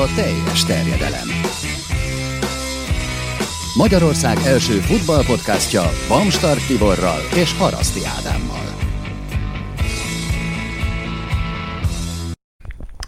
a teljes terjedelem. Magyarország első futballpodcastja Bamstart Tiborral és Haraszti Ádámmal.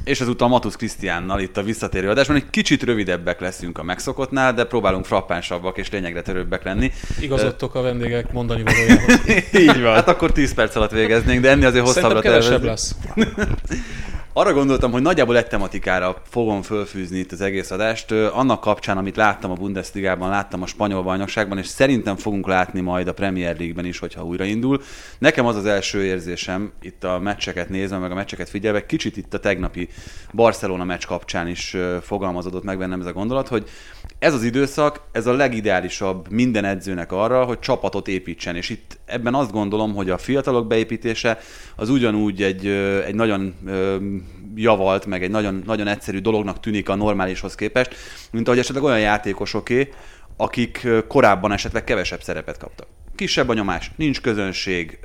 És ezúttal Matusz Krisztiánnal itt a visszatérő adásban egy kicsit rövidebbek leszünk a megszokottnál, de próbálunk frappánsabbak és lényegre törőbbek lenni. Igazodtok a vendégek mondani valójában. Így van. Hát akkor 10 perc alatt végeznénk, de ennél azért hosszabbra Szerintem kevesebb lesz. Arra gondoltam, hogy nagyjából egy tematikára fogom fölfűzni itt az egész adást. Annak kapcsán, amit láttam a Bundesligában, láttam a spanyol bajnokságban, és szerintem fogunk látni majd a Premier League-ben is, hogyha újraindul. Nekem az az első érzésem, itt a meccseket nézve, meg a meccseket figyelve, kicsit itt a tegnapi Barcelona meccs kapcsán is fogalmazódott meg bennem ez a gondolat, hogy ez az időszak, ez a legideálisabb minden edzőnek arra, hogy csapatot építsen, és itt ebben azt gondolom, hogy a fiatalok beépítése az ugyanúgy egy, egy nagyon javalt, meg egy nagyon, nagyon egyszerű dolognak tűnik a normálishoz képest, mint ahogy esetleg olyan játékosoké, akik korábban esetleg kevesebb szerepet kaptak. Kisebb a nyomás, nincs közönség,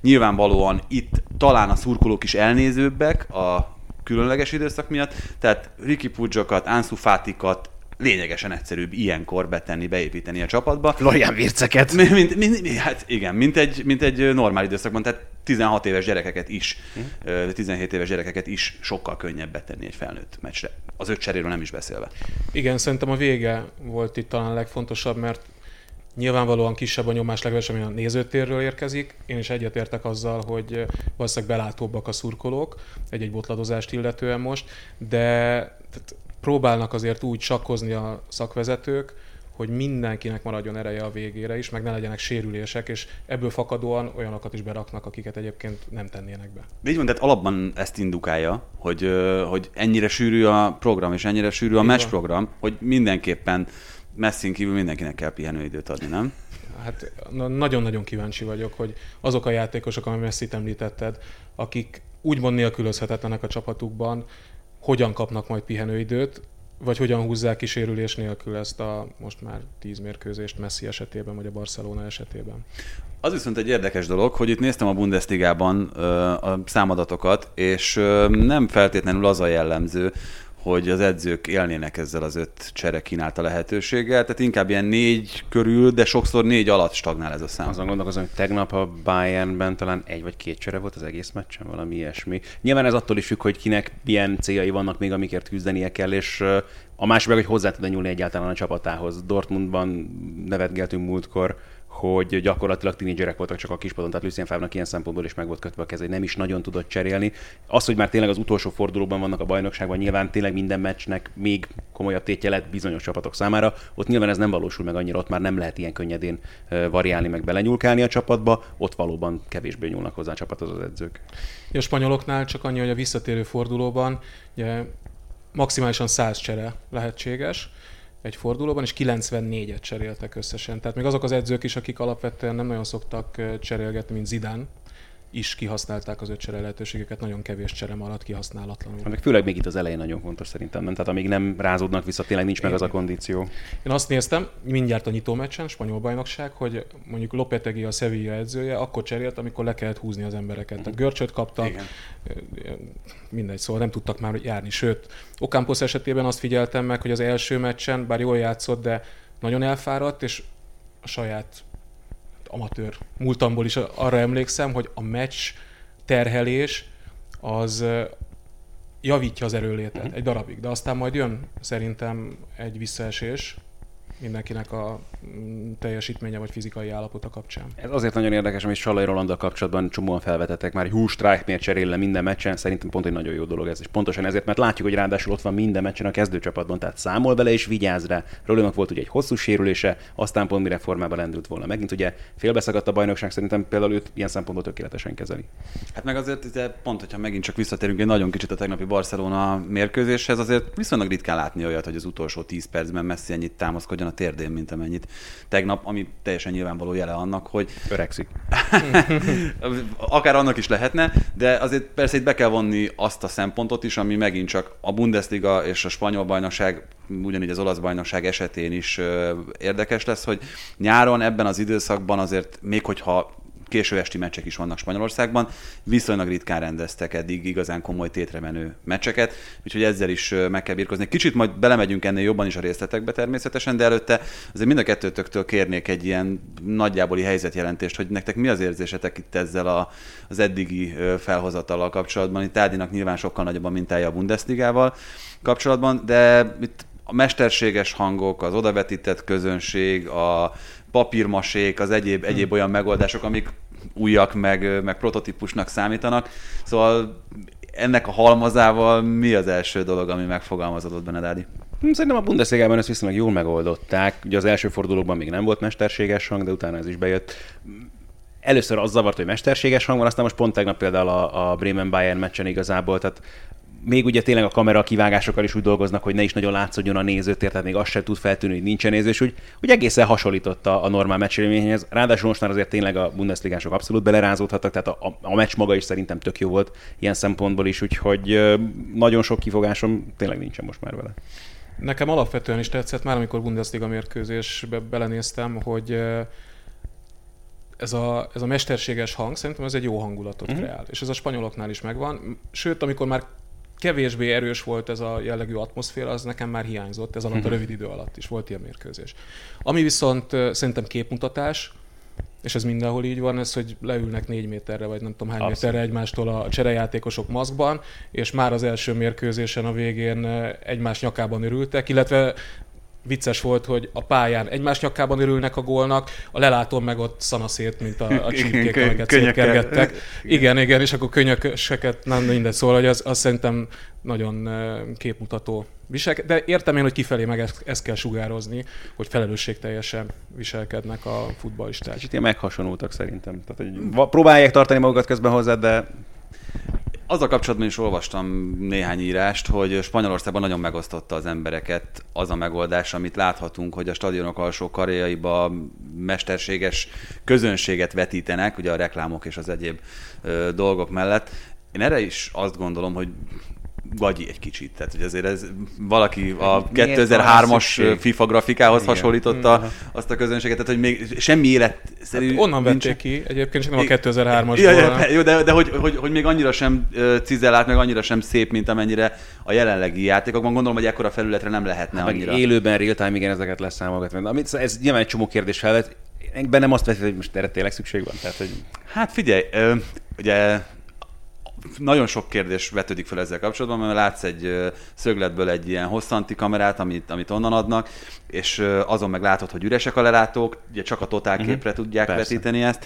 nyilvánvalóan itt talán a szurkolók is elnézőbbek a különleges időszak miatt, tehát Ricky Pudzsokat, Ansu Fatikat lényegesen egyszerűbb ilyenkor betenni, beépíteni a csapatba. Florian Virceket. Mi- Mint, mint, mint, hát igen, mint egy, mint egy normál időszakban, tehát 16 éves gyerekeket is, ö, 17 éves gyerekeket is sokkal könnyebb betenni egy felnőtt meccsre. Az öt cseréről nem is beszélve. Igen, szerintem a vége volt itt talán a legfontosabb, mert nyilvánvalóan kisebb a nyomás legalábbis, ami a nézőtérről érkezik. Én is egyetértek azzal, hogy valószínűleg belátóbbak a szurkolók egy-egy botladozást illetően most, de tehát próbálnak azért úgy sakkozni a szakvezetők, hogy mindenkinek maradjon ereje a végére is, meg ne legyenek sérülések, és ebből fakadóan olyanokat is beraknak, akiket egyébként nem tennének be. De így van, tehát alapban ezt indukálja, hogy, hogy ennyire sűrű a program, és ennyire sűrű a Így van. meccsprogram, hogy mindenképpen messzin kívül mindenkinek kell pihenőidőt adni, nem? Hát na- nagyon-nagyon kíváncsi vagyok, hogy azok a játékosok, ami Messi-t említetted, akik úgymond nélkülözhetetlenek a csapatukban, hogyan kapnak majd pihenőidőt, vagy hogyan húzzák ki sérülés nélkül ezt a most már tíz mérkőzést Messi esetében, vagy a Barcelona esetében. Az viszont egy érdekes dolog, hogy itt néztem a Bundesligában a számadatokat, és nem feltétlenül az a jellemző, hogy az edzők élnének ezzel az öt csere kínálta lehetőséggel, tehát inkább ilyen négy körül, de sokszor négy alatt stagnál ez a szám. Azon gondolkozom, hogy tegnap a Bayernben talán egy vagy két csere volt az egész meccsen, valami ilyesmi. Nyilván ez attól is függ, hogy kinek milyen céljai vannak még, amikért küzdenie kell, és a másik meg, hogy hozzá tud nyúlni egyáltalán a csapatához. Dortmundban nevetgeltünk múltkor, hogy gyakorlatilag tínédzserek voltak csak a kispadon, tehát Lucien Favre-nak ilyen szempontból is meg volt kötve a keze, nem is nagyon tudott cserélni. Az, hogy már tényleg az utolsó fordulóban vannak a bajnokságban, nyilván tényleg minden meccsnek még komolyabb tétje lett bizonyos csapatok számára. Ott nyilván ez nem valósul meg annyira, ott már nem lehet ilyen könnyedén variálni, meg belenyúlkálni a csapatba, ott valóban kevésbé nyúlnak hozzá a csapathoz az edzők. A spanyoloknál csak annyi, hogy a visszatérő fordulóban ugye, maximálisan 100 csere lehetséges egy fordulóban, és 94-et cseréltek összesen. Tehát még azok az edzők is, akik alapvetően nem nagyon szoktak cserélgetni, mint Zidane, is kihasználták az öt csere lehetőségeket, nagyon kevés csere maradt kihasználatlanul. Meg főleg még itt az elején nagyon fontos szerintem, nem? Tehát amíg nem rázódnak vissza, tényleg nincs meg az a kondíció. Én azt néztem, mindjárt a nyitó meccsen, spanyol bajnokság, hogy mondjuk Lopetegi a Sevilla edzője akkor cserélt, amikor le kellett húzni az embereket. Tehát görcsöt kaptak, Igen. mindegy, szóval nem tudtak már járni. Sőt, Ocampos esetében azt figyeltem meg, hogy az első meccsen, bár jól játszott, de nagyon elfáradt, és a saját amatőr múltamból is arra emlékszem, hogy a meccs terhelés az javítja az erőlétet egy darabig, de aztán majd jön szerintem egy visszaesés mindenkinek a teljesítménye vagy fizikai állapota kapcsán. Ez azért nagyon érdekes, amit Sallai Rolanddal kapcsolatban csomóan felvetettek már, hogy hú, strike miért cserél le minden meccsen, szerintem pont egy nagyon jó dolog ez, és pontosan ezért, mert látjuk, hogy ráadásul ott van minden meccsen a kezdőcsapatban, tehát számol vele és vigyáz rá. Rolandnak volt ugye egy hosszú sérülése, aztán pont mire formában lendült volna. Megint ugye félbeszakadt a bajnokság, szerintem például őt ilyen szempontból tökéletesen kezeli. Hát meg azért ugye pont, hogyha megint csak visszatérünk egy nagyon kicsit a tegnapi Barcelona mérkőzéshez, azért viszonylag ritkán látni olyat, hogy az utolsó 10 percben Messi ennyit támaszkodjon a térdén, mint amennyit tegnap, ami teljesen nyilvánvaló jele annak, hogy Öregszik. akár annak is lehetne, de azért persze itt be kell vonni azt a szempontot is, ami megint csak a Bundesliga és a spanyol bajnokság, ugyanígy az olasz bajnokság esetén is érdekes lesz, hogy nyáron ebben az időszakban azért még hogyha késő esti meccsek is vannak Spanyolországban, viszonylag ritkán rendeztek eddig igazán komoly tétre menő meccseket, úgyhogy ezzel is meg kell birkozni. Kicsit majd belemegyünk ennél jobban is a részletekbe természetesen, de előtte azért mind a kettőtöktől kérnék egy ilyen nagyjáboli helyzetjelentést, hogy nektek mi az érzésetek itt ezzel a, az eddigi felhozatallal kapcsolatban. Itt Ádinak nyilván sokkal nagyobb a mintája a Bundesligával kapcsolatban, de itt a mesterséges hangok, az odavetített közönség, a papírmasék, az egyéb, egyéb olyan megoldások, amik újak, meg, meg prototípusnak számítanak. Szóval ennek a halmazával mi az első dolog, ami megfogalmazódott benned, Ádi? Szerintem a Bundesliga-ban ezt viszonylag jól megoldották. Ugye az első fordulókban még nem volt mesterséges hang, de utána ez is bejött. Először az zavart, hogy mesterséges hang van, aztán most pont tegnap például a, a Bremen-Bayern meccsen igazából, tehát még ugye tényleg a kamera kivágásokkal is úgy dolgoznak, hogy ne is nagyon látszódjon a nézőtér, tehát még azt sem tud feltűnni, hogy nincsen néző, és úgy, úgy egészen hasonlított a, a normál meccsélményhez. Ráadásul most már azért tényleg a bundesligások abszolút belerázódhattak, tehát a, a, a meccs maga is szerintem tök jó volt ilyen szempontból is, úgyhogy nagyon sok kifogásom tényleg nincsen most már vele. Nekem alapvetően is tetszett, már amikor Bundesliga mérkőzésbe belenéztem, hogy ez a, ez a mesterséges hang szerintem ez egy jó hangulatot uh-huh. kreál, és ez a spanyoloknál is megvan. Sőt, amikor már kevésbé erős volt ez a jellegű atmoszféra, az nekem már hiányzott, ez alatt a mhm. rövid idő alatt is volt ilyen mérkőzés. Ami viszont szerintem képmutatás, és ez mindenhol így van, ez, hogy leülnek négy méterre, vagy nem tudom hány Abszolút. méterre egymástól a cserejátékosok maszkban, és már az első mérkőzésen a végén egymás nyakában örültek, illetve vicces volt, hogy a pályán egymás nyakában örülnek a gólnak, a lelátón meg ott szanaszét, mint a, a csípkék, amiket szétkergettek. Igen, igen, és akkor könyököseket, nem mindegy, szóval, hogy az, az szerintem nagyon képmutató visel, de értem én, hogy kifelé meg ezt, ezt kell sugározni, hogy felelősségteljesen viselkednek a futballisták. Kicsit ilyen meghasonultak szerintem. Tehát, hogy próbálják tartani magukat közben hozzá, de azzal kapcsolatban is olvastam néhány írást, hogy Spanyolországban nagyon megosztotta az embereket az a megoldás, amit láthatunk, hogy a stadionok alsó karjaiba mesterséges közönséget vetítenek, ugye a reklámok és az egyéb ö, dolgok mellett. Én erre is azt gondolom, hogy gagyi egy kicsit. Tehát, hogy azért ez valaki a 2003-as FIFA grafikához Igen. hasonlította Igen. azt a közönséget, tehát, hogy még semmi életszerű... Hát onnan nincs... vették ki, egyébként csak nem a 2003-as. Ja, ja, jó, de, de hogy, hogy, hogy, még annyira sem cizellált, meg annyira sem szép, mint amennyire a jelenlegi játékokban. Gondolom, hogy ekkora felületre nem lehetne hát annyira. Élőben, real time, igen, ezeket leszámolgatni. Amit, ez nyilván egy csomó kérdés felvet. Bennem azt veszi, hogy most erre tényleg szükség van. Tehát, hogy... Hát figyelj, ugye nagyon sok kérdés vetődik fel ezzel kapcsolatban, mert látsz egy szögletből egy ilyen hosszanti kamerát, amit, amit onnan adnak, és azon meg látod, hogy üresek a lelátók, ugye csak a totálképre uh-huh. tudják Persze. vetíteni ezt,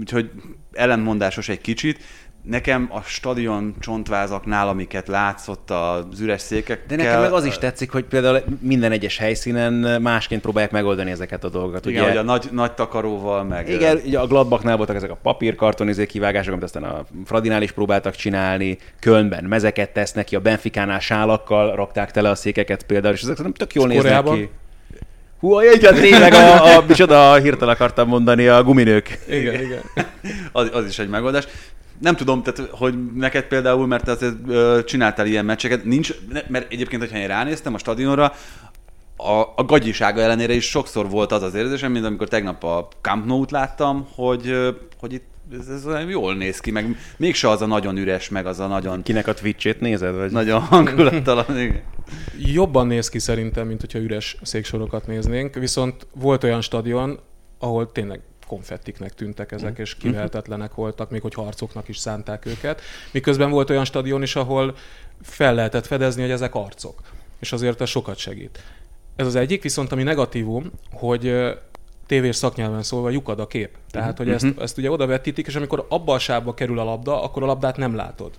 úgyhogy ellenmondásos egy kicsit, Nekem a stadion csontvázaknál, amiket látszott az üres székek. De nekem meg az is tetszik, hogy például minden egyes helyszínen másként próbálják megoldani ezeket a dolgokat. Igen, ugye, hogy a nagy, nagy takaróval, meg... Igen, ugye a Gladbachnál voltak ezek a papírkartonizé kivágások, amit aztán a Fradinál is próbáltak csinálni, Kölnben mezeket tesznek ki, a Benficánál sálakkal rakták tele a székeket például, és ezek nem tök jól néznek ki. Hú, igen, tényleg a, a, micsoda hirtelen akartam mondani, a guminők. Igen, igen. az, az is egy megoldás nem tudom, tehát, hogy neked például, mert azért csináltál ilyen meccseket, nincs, mert egyébként, hogyha én ránéztem a stadionra, a, a gagyisága ellenére is sokszor volt az az érzésem, mint amikor tegnap a Camp Nou-t láttam, hogy, hogy itt ez, ez jól néz ki, meg mégse az a nagyon üres, meg az a nagyon... Kinek a Twitch-ét nézed? Vagy? Nagyon hangulattalan, igen. Jobban néz ki szerintem, mint hogyha üres széksorokat néznénk, viszont volt olyan stadion, ahol tényleg konfettiknek tűntek ezek, és kivehetetlenek voltak, még hogy harcoknak is szánták őket. Miközben volt olyan stadion is, ahol fel lehetett fedezni, hogy ezek arcok. És azért ez sokat segít. Ez az egyik, viszont ami negatívum, hogy tévés szaknyelven szólva lyukad a kép. Tehát, hogy ezt, ezt ugye oda vetítik, és amikor abba a sávba kerül a labda, akkor a labdát nem látod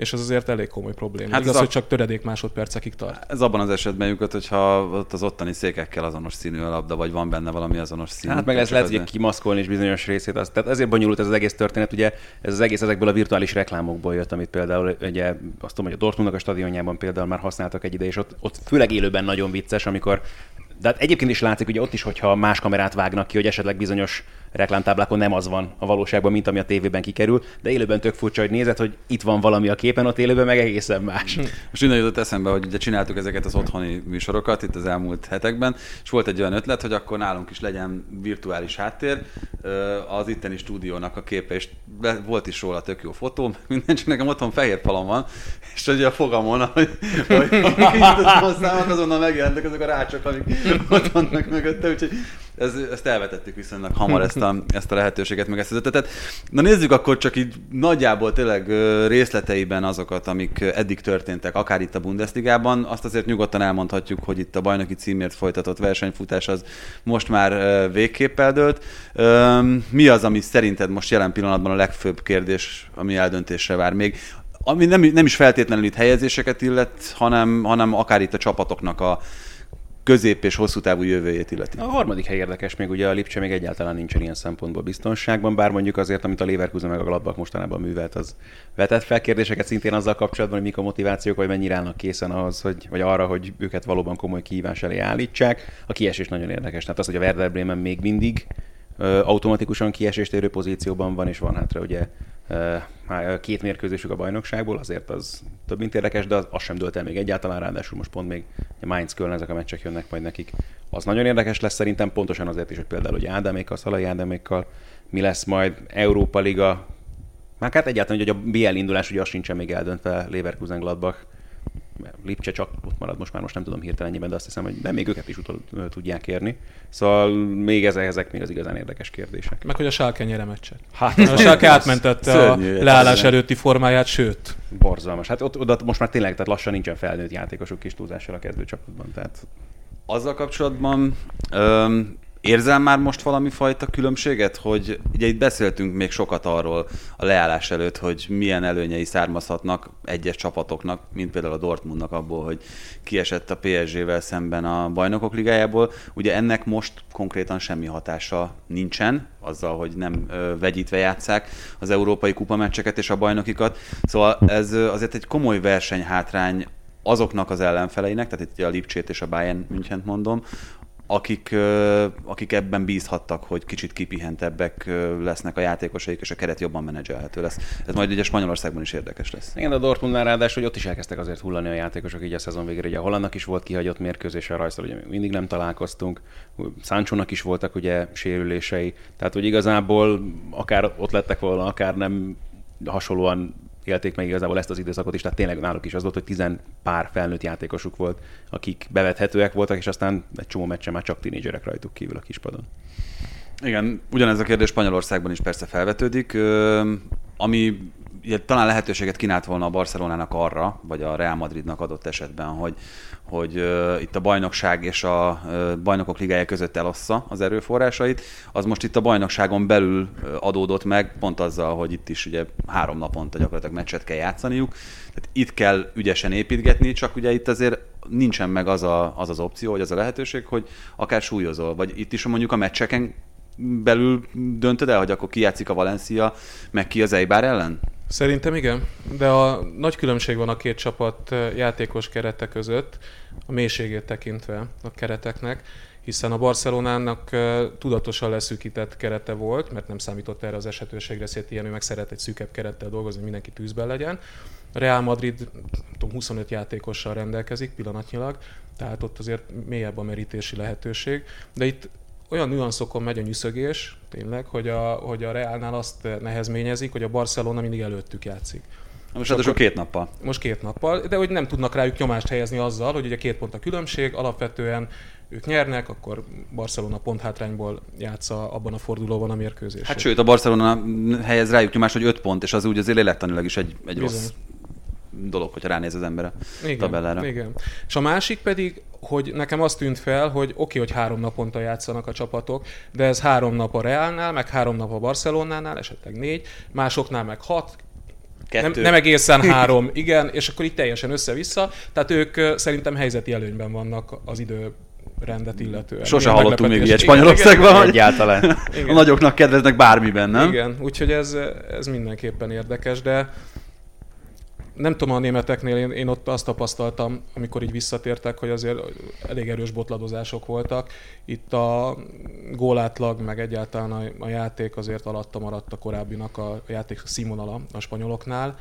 és az azért elég komoly probléma. Hát Igaz, hogy a... csak töredék másodpercekig tart. Ez abban az esetben jutott, hogyha ott az ottani székekkel azonos színű a labda, vagy van benne valami azonos színű. Hát meg ez lehet, hogy kimaszkolni is bizonyos részét. Az, tehát ezért bonyolult ez az egész történet. Ugye ez az egész ezekből a virtuális reklámokból jött, amit például ugye, azt tudom, hogy a Dortmundnak a stadionjában például már használtak egy ide, és ott, ott főleg élőben nagyon vicces, amikor de hát egyébként is látszik, hogy ott is, hogyha más kamerát vágnak ki, hogy esetleg bizonyos reklámtáblákon nem az van a valóságban, mint ami a tévében kikerül, de élőben tök furcsa, hogy nézed, hogy itt van valami a képen, ott élőben meg egészen más. Hm. Most innen jutott eszembe, hogy ugye csináltuk ezeket az otthoni műsorokat itt az elmúlt hetekben, és volt egy olyan ötlet, hogy akkor nálunk is legyen virtuális háttér az itteni stúdiónak a képe, és volt is róla tök jó fotó, minden, csak nekem otthon fehér falam van, és ugye a fogamon, hogy, hogy, hogy azonnal megjelentek azok a rácsok, amik ott vannak mögötte, úgyhogy ez, ezt elvetettük viszonylag hamar ezt a, ezt a lehetőséget, meg ezt az ötletet. Na nézzük akkor csak így nagyjából tényleg részleteiben azokat, amik eddig történtek, akár itt a Bundesligában. Azt azért nyugodtan elmondhatjuk, hogy itt a bajnoki címért folytatott versenyfutás az most már végképp eldőlt. Mi az, ami szerinted most jelen pillanatban a legfőbb kérdés, ami eldöntésre vár még? Ami nem, nem is feltétlenül itt helyezéseket illet, hanem, hanem akár itt a csapatoknak a, közép és hosszú távú jövőjét illeti. A harmadik hely érdekes, még ugye a Lipcse még egyáltalán nincsen ilyen szempontból biztonságban, bár mondjuk azért, amit a Leverkusen meg a Gladbach mostanában művelt, az vetett fel kérdéseket szintén azzal kapcsolatban, hogy mik a motivációk, vagy mennyire állnak készen ahhoz, hogy, vagy arra, hogy őket valóban komoly kihívás elé állítsák. A kiesés nagyon érdekes. Tehát az, hogy a Werder Bremen még mindig automatikusan kiesést érő pozícióban van, és van hátra ugye két mérkőzésük a bajnokságból, azért az több mint érdekes, de az, az sem dölt el még egyáltalán, ráadásul most pont még a Mainz Köln ezek a meccsek jönnek majd nekik. Az nagyon érdekes lesz szerintem, pontosan azért is, hogy például hogy Ádámékkal, Szalai Ádámékkal mi lesz majd Európa Liga, már hát egyáltalán, hogy a BL indulás ugye az sincsen még eldöntve Leverkusen Gladbach Lipcse csak ott marad most már, most nem tudom hirtelenjében, de azt hiszem, hogy nem még őket is utol tudják érni. Szóval még ezek, ezek még az igazán érdekes kérdések. Meg hogy a Schalke nyere meccset. Hát, a Schalke átmentette a leállás előtti formáját, sőt. Borzalmas. Hát ott, oda most már tényleg, tehát lassan nincsen felnőtt játékosok kis túlzással a kezdőcsapatban. Tehát... Azzal kapcsolatban öm, Érzel már most valami fajta különbséget, hogy ugye itt beszéltünk még sokat arról a leállás előtt, hogy milyen előnyei származhatnak egyes csapatoknak, mint például a Dortmundnak abból, hogy kiesett a PSG-vel szemben a bajnokok ligájából. Ugye ennek most konkrétan semmi hatása nincsen, azzal, hogy nem vegyítve játszák az európai kupameccseket és a bajnokikat. Szóval ez azért egy komoly versenyhátrány azoknak az ellenfeleinek, tehát itt a Lipcsét és a Bayern München mondom, akik, akik ebben bízhattak, hogy kicsit kipihentebbek lesznek a játékosaik, és a keret jobban menedzselhető lesz. Ez majd ugye Spanyolországban is érdekes lesz. Igen, a Dortmundnál ráadásul, hogy ott is elkezdtek azért hullani a játékosok így a szezon végére. Ugye a Hollandnak is volt kihagyott mérkőzés a rajztal, ugye még mindig nem találkoztunk. Száncsónak is voltak ugye sérülései. Tehát, hogy igazából akár ott lettek volna, akár nem hasonlóan élték meg igazából ezt az időszakot is, tehát tényleg náluk is az volt, hogy tizen pár felnőtt játékosuk volt, akik bevethetőek voltak, és aztán egy csomó meccsen már csak tinédzserek rajtuk kívül a kispadon. Igen, ugyanez a kérdés Spanyolországban is persze felvetődik, ami ugye, talán lehetőséget kínált volna a Barcelonának arra, vagy a Real Madridnak adott esetben, hogy, hogy uh, itt a bajnokság és a uh, bajnokok ligája között elossza az erőforrásait, az most itt a bajnokságon belül adódott meg, pont azzal, hogy itt is ugye három naponta gyakorlatilag meccset kell játszaniuk, tehát itt kell ügyesen építgetni, csak ugye itt azért nincsen meg az, a, az az opció, hogy az a lehetőség, hogy akár súlyozol, vagy itt is mondjuk a meccseken belül döntöd el, hogy akkor ki játszik a Valencia, meg ki az Eibar ellen? Szerintem igen, de a nagy különbség van a két csapat játékos kerete között, a mélységét tekintve a kereteknek, hiszen a Barcelonának tudatosan leszűkített kerete volt, mert nem számított erre az esetőségre, ilyen, ő meg szeret egy szűkebb kerettel dolgozni, mindenki tűzben legyen. Real Madrid tudom, 25 játékossal rendelkezik pillanatnyilag, tehát ott azért mélyebb a merítési lehetőség, de itt olyan nüanszokon megy a nyűszögés, tényleg, hogy a, hogy a Realnál azt nehezményezik, hogy a Barcelona mindig előttük játszik. Most akkor két nappal. Most két nappal, de hogy nem tudnak rájuk nyomást helyezni azzal, hogy ugye két pont a különbség, alapvetően ők nyernek, akkor Barcelona pont hátrányból játsza abban a fordulóban a mérkőzést. Hát sőt, a Barcelona helyez rájuk nyomást, hogy öt pont, és az úgy azért lélektanilag is egy, egy rossz dolog, hogyha ránéz az ember a igen, tabellára. Igen. És a másik pedig, hogy nekem azt tűnt fel, hogy oké, okay, hogy három naponta játszanak a csapatok, de ez három nap a Realnál, meg három nap a Barcelonánál, esetleg négy, másoknál meg hat, nem, nem egészen három, igen, és akkor itt teljesen össze-vissza. Tehát ők szerintem helyzeti előnyben vannak az idő rendet illetően. Sose hallottunk még ilyet Spanyolországban, hogy egyáltalán. A nagyoknak kedveznek bármiben, nem? Igen, úgyhogy ez, ez mindenképpen érdekes, de nem tudom, a németeknél én, én ott azt tapasztaltam, amikor így visszatértek, hogy azért elég erős botladozások voltak. Itt a gólátlag, meg egyáltalán a, a játék azért alatta maradt a korábbinak a, a játék színvonala a spanyoloknál.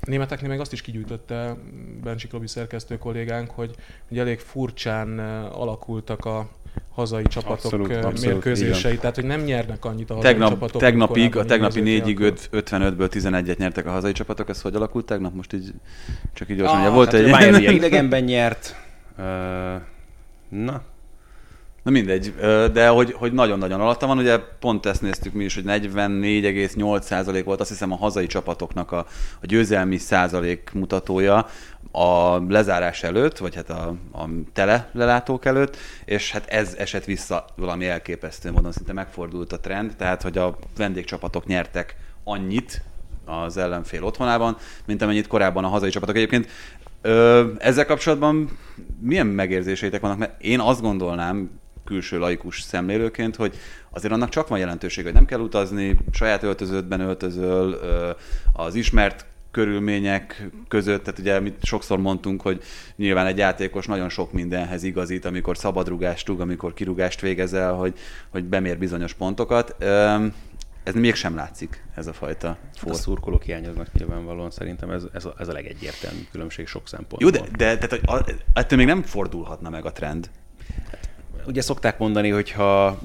A németeknél meg azt is kigyűjtötte Bencsik Robi szerkesztő kollégánk, hogy, hogy elég furcsán alakultak a, hazai csapatok Abszolút, abszolút, mérkőzései, tehát hogy nem nyernek annyit a hazai Tegnap, csapatok. tegnapig, a tegnapi négyig nélkül. 55-ből 11-et nyertek a hazai csapatok, ez hogy alakult tegnap? Most így csak így Ah, gyorsan. Ah, volt hát egy... a Bayern ugye idegenben nyert. Uh, na, Na mindegy, de hogy, hogy nagyon-nagyon alatta van, ugye pont ezt néztük mi is, hogy 44,8% volt azt hiszem a hazai csapatoknak a, a győzelmi százalék mutatója a lezárás előtt, vagy hát a, a tele lelátók előtt, és hát ez esett vissza valami elképesztő módon, szinte megfordult a trend, tehát hogy a vendégcsapatok nyertek annyit az ellenfél otthonában, mint amennyit korábban a hazai csapatok. Egyébként Ö, ezzel kapcsolatban milyen megérzéseitek vannak? Mert én azt gondolnám, külső laikus szemlélőként, hogy azért annak csak van jelentőség, hogy nem kell utazni, saját öltöződben öltözöl, az ismert körülmények között, tehát ugye mit sokszor mondtunk, hogy nyilván egy játékos nagyon sok mindenhez igazít, amikor szabadrugást rúg, amikor kirúgást végezel, hogy, hogy bemér bizonyos pontokat. Ez mégsem látszik, ez a fajta a for. szurkolók hiányoznak nyilvánvalóan. Szerintem ez, ez, a, ez a legegyértelműbb különbség sok szempontból. Jó, de, de tehát, a- ettől még nem fordulhatna meg a trend. Ugye szokták mondani, hogy ha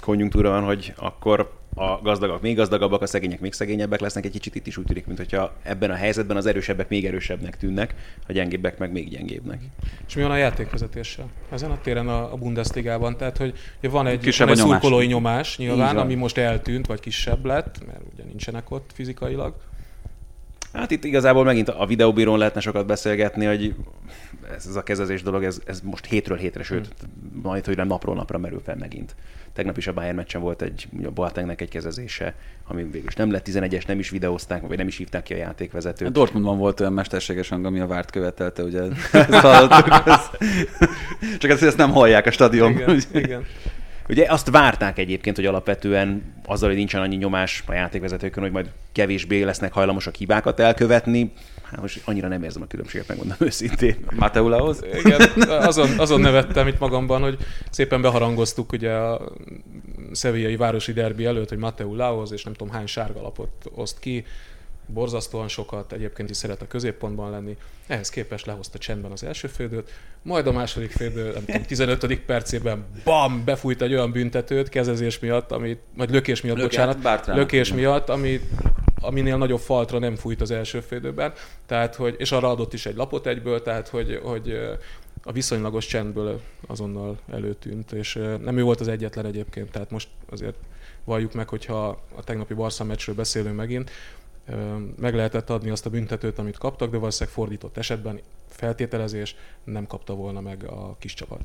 konjunktúra van, hogy akkor a gazdagok még gazdagabbak, a szegények még szegényebbek lesznek, egy kicsit itt is úgy tűnik, mintha ebben a helyzetben az erősebbek még erősebbnek tűnnek, a gyengébbek meg még gyengébbnek. És mi van a játékvezetéssel? Ezen a téren a, a Bundesligában, tehát hogy ugye van egy, Kisebb van egy a nyomás. szurkolói nyomás nyilván, ami most eltűnt, vagy kisebb lett, mert ugye nincsenek ott fizikailag. Hát itt igazából megint a videóbírón lehetne sokat beszélgetni, hogy ez, ez a kezezés dolog, ez, ez most hétről hétre, sőt, majd, hogy nem napról napra merül fel megint. Tegnap is a Bayern meccsen volt egy, a Boatengnek egy kezezése, ami végül is nem lett 11-es, nem is videózták, vagy nem is hívták ki a A játékvezetőt. Dortmundban volt olyan mesterséges hang, ami a várt követelte, ugye ezt hallottuk. Ez- Csak ezt, ezt nem hallják a stadionban. Igen, igen. Ugye azt várták egyébként, hogy alapvetően azzal, hogy nincsen annyi nyomás a játékvezetőkön, hogy majd kevésbé lesznek hajlamosak hibákat elkövetni. Hát most annyira nem érzem a különbséget, megmondom őszintén. Mateulahoz? Igen, azon, azon nevettem itt magamban, hogy szépen beharangoztuk ugye a szevillai városi derbi előtt, hogy Mateu Laoz, és nem tudom hány sárgalapot oszt ki, borzasztóan sokat, egyébként is szeret a középpontban lenni. Ehhez képest lehozta csendben az első félidőt, majd a második félidő, nem tudom, 15. percében bam, befújt egy olyan büntetőt kezezés miatt, amit, vagy lökés miatt, Lökés, bocsánat, Bartrának. lökés miatt, ami, aminél nagyobb faltra nem fújt az első félidőben, tehát, hogy, és arra adott is egy lapot egyből, tehát, hogy, hogy a viszonylagos csendből azonnal előtűnt, és nem ő volt az egyetlen egyébként, tehát most azért valljuk meg, hogyha a tegnapi Barca meccsről beszélünk megint, meg lehetett adni azt a büntetőt, amit kaptak, de valószínűleg fordított esetben feltételezés nem kapta volna meg a kis csapat.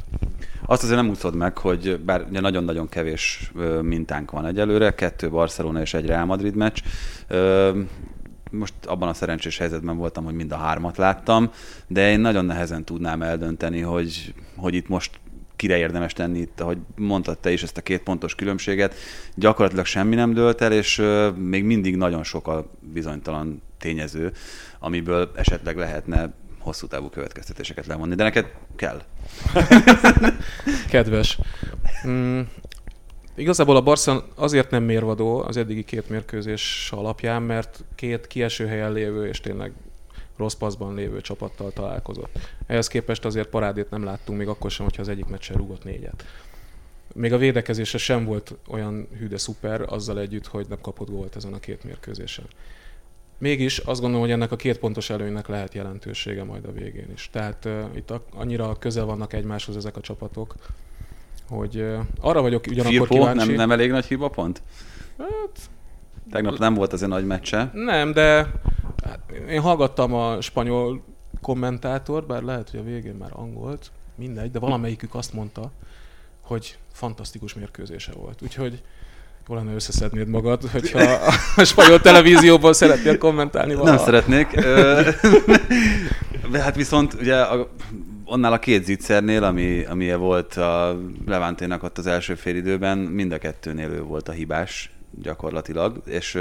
Azt azért nem úszod meg, hogy bár ugye nagyon-nagyon kevés mintánk van egyelőre, kettő Barcelona és egy Real Madrid meccs. Most abban a szerencsés helyzetben voltam, hogy mind a hármat láttam, de én nagyon nehezen tudnám eldönteni, hogy, hogy itt most kire érdemes tenni itt, ahogy mondtad te is ezt a két pontos különbséget. Gyakorlatilag semmi nem dőlt el, és még mindig nagyon sok a bizonytalan tényező, amiből esetleg lehetne hosszú távú következtetéseket levonni. De neked kell. Kedves. Mm, igazából a Barca azért nem mérvadó az eddigi két mérkőzés alapján, mert két kieső helyen lévő és tényleg rossz paszban lévő csapattal találkozott. Ehhez képest azért parádét nem láttunk, még akkor sem, hogyha az egyik meccsen rúgott négyet. Még a védekezése sem volt olyan hű de szuper, azzal együtt, hogy nem kapott gólt ezen a két mérkőzésen. Mégis azt gondolom, hogy ennek a két pontos előnynek lehet jelentősége majd a végén is. Tehát uh, itt a, annyira közel vannak egymáshoz ezek a csapatok, hogy uh, arra vagyok ugyanakkor Firpo, kíváncsi. nem, nem elég nagy hiba pont? Hát, Tegnap nem volt az egy nagy meccse. nem, de hát, én hallgattam a spanyol kommentátort, bár lehet, hogy a végén már angolt, mindegy, de valamelyikük azt mondta, hogy fantasztikus mérkőzése volt. Úgyhogy jó lenne összeszednéd magad, hogyha a spanyol televízióból szeretnél kommentálni Nem valaha. szeretnék. Hát viszont ugye a, annál a két zicsernél, ami, ami volt a Levánténak ott az első fél időben, mind a kettőnél ő volt a hibás. Gyakorlatilag, és,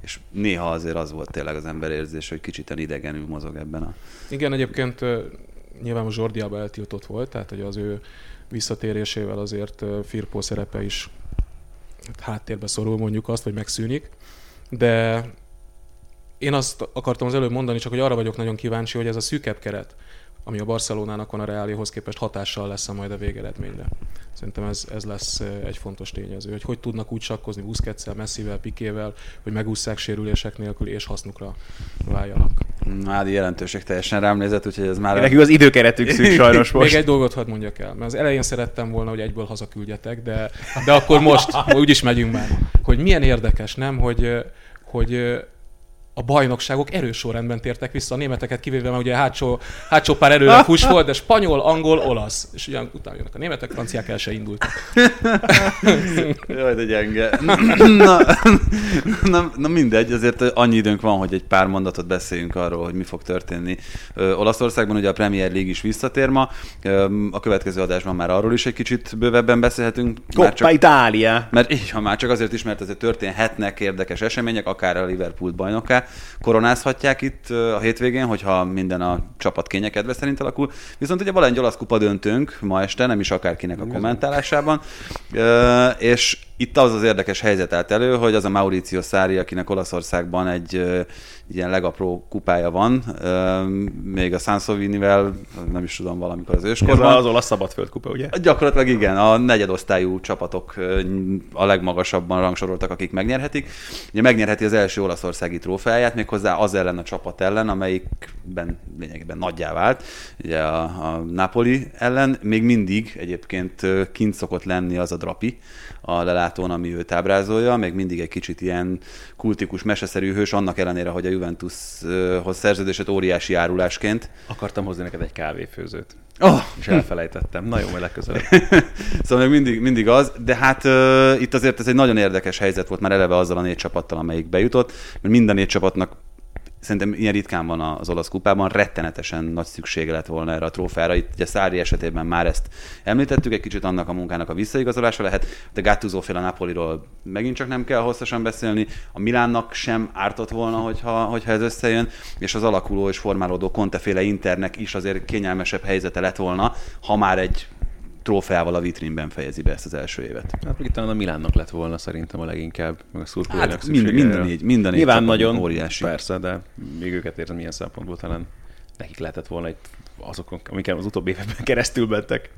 és néha azért az volt tényleg az ember érzés, hogy kicsit idegenül mozog ebben a... Igen, egyébként nyilván most Zsordiába eltiltott volt, tehát hogy az ő visszatérésével azért Firpó szerepe is hát háttérbe szorul mondjuk azt, vagy megszűnik. De én azt akartam az előbb mondani, csak hogy arra vagyok nagyon kíváncsi, hogy ez a szűkebb keret, ami a Barcelonának van a Reálihoz képest hatással lesz a majd a végeredményre. Szerintem ez, ez lesz egy fontos tényező, hogy hogy tudnak úgy sakkozni Busquetszel, Messivel, Pikével, hogy megúszszák sérülések nélkül és hasznukra váljanak. Mádi jelentőség teljesen rám nézett, úgyhogy ez már... Nekünk az időkeretük szűk sajnos most. Még egy dolgot hadd mondjak el, mert az elején szerettem volna, hogy egyből hazaküldjetek, de, de akkor most, úgyis megyünk már. Hogy milyen érdekes, nem, hogy, hogy a bajnokságok erős sorrendben tértek vissza, a németeket kivéve, mert ugye a hátsó, hátsó pár erőre fuss volt, de spanyol, angol, olasz. És ugyan utána jönnek a németek, franciák el se indultak. Jaj, de gyenge. Na, na, na, mindegy, azért annyi időnk van, hogy egy pár mondatot beszéljünk arról, hogy mi fog történni. Olaszországban ugye a Premier League is visszatér ma, a következő adásban már arról is egy kicsit bővebben beszélhetünk. Coppa csak, Itália! Mert így, ha már csak azért is, mert azért történhetnek érdekes események, akár a Liverpool bajnokát, koronázhatják itt a hétvégén, hogyha minden a csapat kényekedve szerint alakul. Viszont ugye egy olasz kupa döntőnk ma este, nem is akárkinek a kommentálásában, és itt az az érdekes helyzet állt elő, hogy az a Mauricio Szári, akinek Olaszországban egy ilyen legapró kupája van, még a Sansovinivel, nem is tudom, valamikor az őskorban. Ez az olasz szabadföld kupa, ugye? Gyakorlatilag igen, a negyedosztályú csapatok a legmagasabban rangsoroltak, akik megnyerhetik. Ugye megnyerheti az első olaszországi trófeáját, méghozzá az ellen a csapat ellen, amelyikben lényegében nagyjá vált, ugye a, a Napoli ellen. Még mindig egyébként kint szokott lenni az a drapi, a lelátón, ami őt ábrázolja, még mindig egy kicsit ilyen kultikus, meseszerű hős, annak ellenére, hogy a Juventushoz szerződését óriási árulásként. Akartam hozni neked egy kávéfőzőt. Oh. És elfelejtettem. Na jó, majd legközelebb. szóval még mindig, mindig az, de hát uh, itt azért ez egy nagyon érdekes helyzet volt már eleve azzal a négy csapattal, amelyik bejutott, mert minden négy csapatnak szerintem ilyen ritkán van az olasz kupában, rettenetesen nagy szüksége lett volna erre a trófára. Itt ugye Szári esetében már ezt említettük, egy kicsit annak a munkának a visszaigazolása lehet, de Gattuso fél a Napoliról megint csak nem kell hosszasan beszélni, a Milánnak sem ártott volna, hogyha, hogyha ez összejön, és az alakuló és formálódó Conteféle Internek is azért kényelmesebb helyzete lett volna, ha már egy trófeával a vitrínben fejezi be ezt az első évet. Hát itt talán a Milánnak lett volna szerintem a leginkább, meg a szurkolónak hát, mind, minden négy, minden négy Nyilván nagyon óriási. Persze, de még őket érzem milyen szempontból talán nekik lehetett volna egy azokon, amiken az utóbbi években keresztül bettek.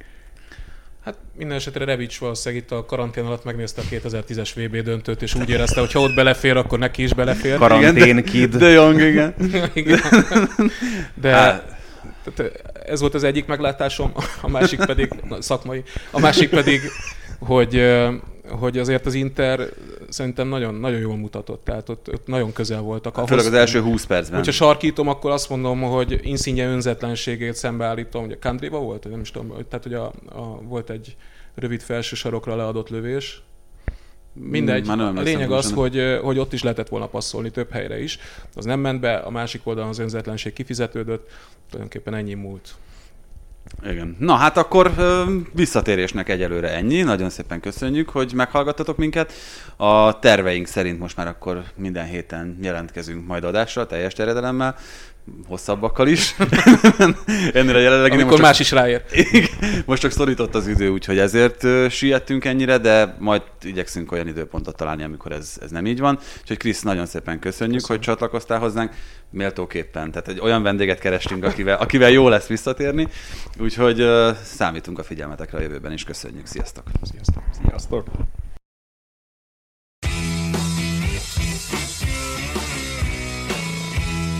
Hát minden esetre Revics valószínűleg itt a karantén alatt megnézte a 2010-es VB döntőt, és úgy érezte, hogy ha ott belefér, akkor neki is belefér. Karantén kid. De Jong, igen. igen. De, hát, tehát ez volt az egyik meglátásom, a másik pedig, na, szakmai, a másik pedig, hogy, hogy azért az Inter szerintem nagyon, nagyon jól mutatott, tehát ott, ott nagyon közel voltak. Ahhoz, Főleg az első 20 percben. Hogyha sarkítom, akkor azt mondom, hogy Insigne önzetlenségét szembeállítom, hogy a Kandriva volt, nem is tudom, tehát hogy a, a, volt egy rövid felső sarokra leadott lövés, Mindegy. Már a lényeg az, hogy, hogy ott is lehetett volna passzolni több helyre is. Az nem ment be, a másik oldalon az önzetlenség kifizetődött, tulajdonképpen ennyi múlt. Igen. Na hát akkor visszatérésnek egyelőre ennyi. Nagyon szépen köszönjük, hogy meghallgattatok minket. A terveink szerint most már akkor minden héten jelentkezünk majd adásra, teljes terjedelemmel hosszabbakkal is. Ennél a jelenleg Amikor most más csak, is ráér. most csak szorított az idő, úgyhogy ezért siettünk ennyire, de majd igyekszünk olyan időpontot találni, amikor ez, ez nem így van. Úgyhogy Krisz, nagyon szépen köszönjük, Köszönöm. hogy csatlakoztál hozzánk. Méltóképpen. Tehát egy olyan vendéget kerestünk, akivel, akivel jó lesz visszatérni. Úgyhogy uh, számítunk a figyelmetekre a jövőben is. Köszönjük. Sziasztok! Sziasztok! Sziasztok!